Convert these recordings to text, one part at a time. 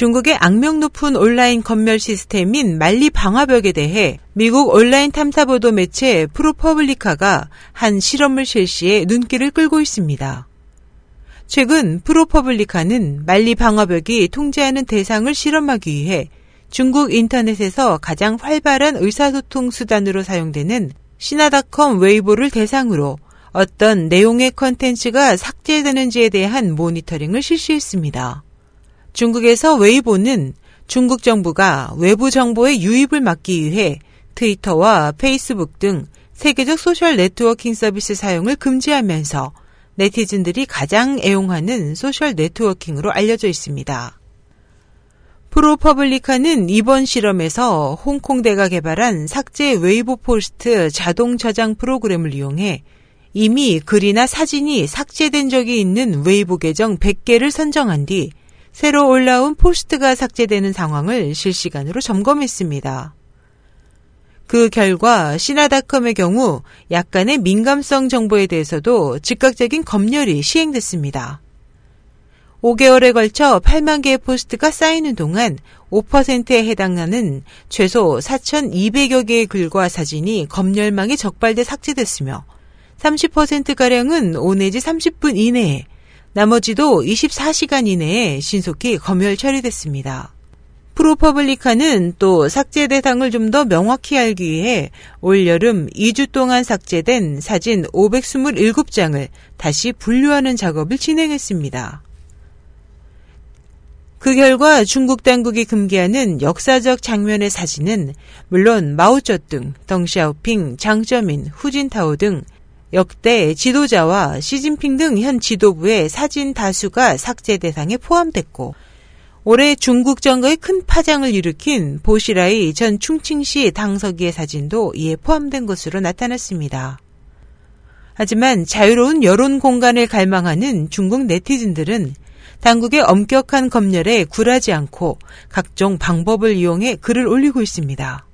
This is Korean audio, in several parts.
중국의 악명 높은 온라인 검열 시스템인 만리 방화벽에 대해 미국 온라인 탐사 보도 매체 프로퍼블리카가 한 실험을 실시해 눈길을 끌고 있습니다. 최근 프로퍼블리카는 만리 방화벽이 통제하는 대상을 실험하기 위해 중국 인터넷에서 가장 활발한 의사소통 수단으로 사용되는 시나닷컴 웨이보를 대상으로 어떤 내용의 컨텐츠가 삭제되는지에 대한 모니터링을 실시했습니다. 중국에서 웨이보는 중국 정부가 외부 정보의 유입을 막기 위해 트위터와 페이스북 등 세계적 소셜 네트워킹 서비스 사용을 금지하면서 네티즌들이 가장 애용하는 소셜 네트워킹으로 알려져 있습니다. 프로퍼블리카는 이번 실험에서 홍콩대가 개발한 삭제 웨이보 포스트 자동 저장 프로그램을 이용해 이미 글이나 사진이 삭제된 적이 있는 웨이보 계정 100개를 선정한 뒤 새로 올라온 포스트가 삭제되는 상황을 실시간으로 점검했습니다. 그 결과 시나닷컴의 경우 약간의 민감성 정보에 대해서도 즉각적인 검열이 시행됐습니다. 5개월에 걸쳐 8만 개의 포스트가 쌓이는 동안 5%에 해당하는 최소 4,200여 개의 글과 사진이 검열망에 적발돼 삭제됐으며 30%가량은 5 내지 30분 이내에 나머지도 24시간 이내에 신속히 검열 처리됐습니다. 프로퍼블리카는 또 삭제 대상을 좀 더 명확히 알기 위해 올여름 2주 동안 삭제된 사진 527장을 다시 분류하는 작업을 진행했습니다. 그 결과 중국 당국이 금기하는 역사적 장면의 사진은 물론 마오쩌둥, 덩샤오핑, 장쩌민, 후진타오 등 역대 지도자와 시진핑 등 현 지도부의 사진 다수가 삭제 대상에 포함됐고 올해 중국 정거에 큰 파장을 일으킨 보시라이 전 충칭시 당서기의 사진도 이에 포함된 것으로 나타났습니다. 하지만 자유로운 여론 공간을 갈망하는 중국 네티즌들은 당국의 엄격한 검열에 굴하지 않고 각종 방법을 이용해 글을 올리고 있습니다.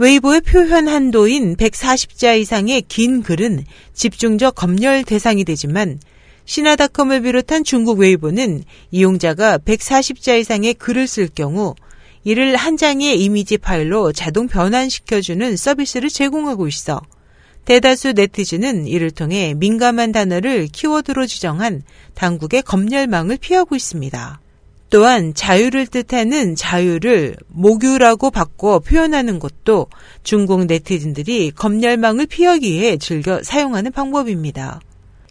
웨이보의 표현 한도인 140자 이상의 긴 글은 집중적 검열 대상이 되지만 시나닷컴을 비롯한 중국 웨이보는 이용자가 140자 이상의 글을 쓸 경우 이를 한 장의 이미지 파일로 자동 변환시켜주는 서비스를 제공하고 있어 대다수 네티즌은 이를 통해 민감한 단어를 키워드로 지정한 당국의 검열망을 피하고 있습니다. 또한 자유를 뜻하는 자유를 모규라고 바꿔 표현하는 것도 중국 네티즌들이 검열망을 피하기 위해 즐겨 사용하는 방법입니다.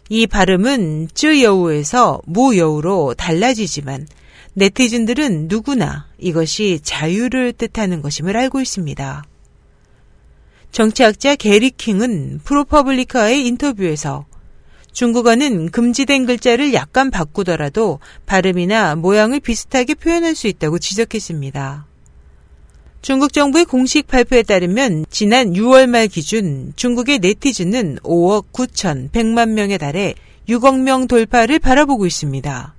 이 발음은 쯔여우에서 무여우로 달라지지만 네티즌들은 누구나 이것이 자유를 뜻하는 것임을 알고 있습니다. 정치학자 게리 킹은 프로퍼블리카의 인터뷰에서 중국어는 금지된 글자를 약간 바꾸더라도 발음이나 모양을 비슷하게 표현할 수 있다고 지적했습니다. 중국 정부의 공식 발표에 따르면 지난 6월 말 기준 중국의 네티즌은 5억 9천 100만 명에 달해 6억 명 돌파를 바라보고 있습니다.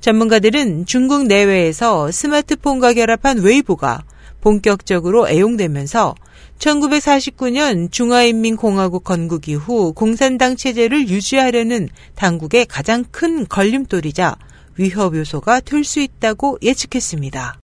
전문가들은 중국 내외에서 스마트폰과 결합한 웨이보가 본격적으로 애용되면서 1949년 중화인민공화국 건국 이후 공산당 체제를 유지하려는 당국의 가장 큰 걸림돌이자 위협 요소가 될 수 있다고 예측했습니다.